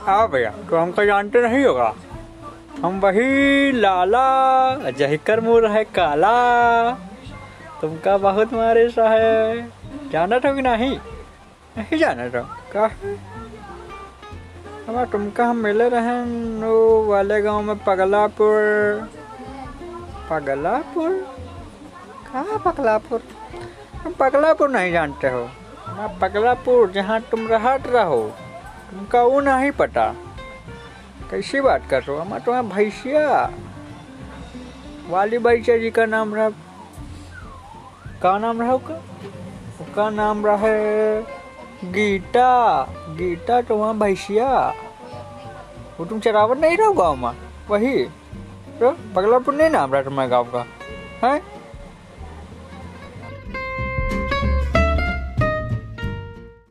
हाँ भैया तो हमको जानते नहीं होगा। हम वही लाला जहिकर मुर है काला। तुमका बहुत मारे सा है। जाना था कि नहीं? नहीं जाना था का? हमारा तुमका हम मिले रहे वो वाले गाँव में पगलापुर। पगलापुर? कहाँ पगलापुर? तुम पगलापुर नहीं जानते हो। पगलापुर, जहाँ तुम रहत रहो। तुमका वो नहीं पता कैसी बात कर रहे हो? हमारा तुम्हारा भैंसिया। वाली भैंसिया जी का नाम रहा का नाम रहा उसका उसका नाम रहा गीता। गीता तो वहाँ भैंसिया। वो तुम चरावत नहीं रहो गाँव में? वही? तो पगलापुर नहीं नाम रहा तुम्हारे गाँव का? है?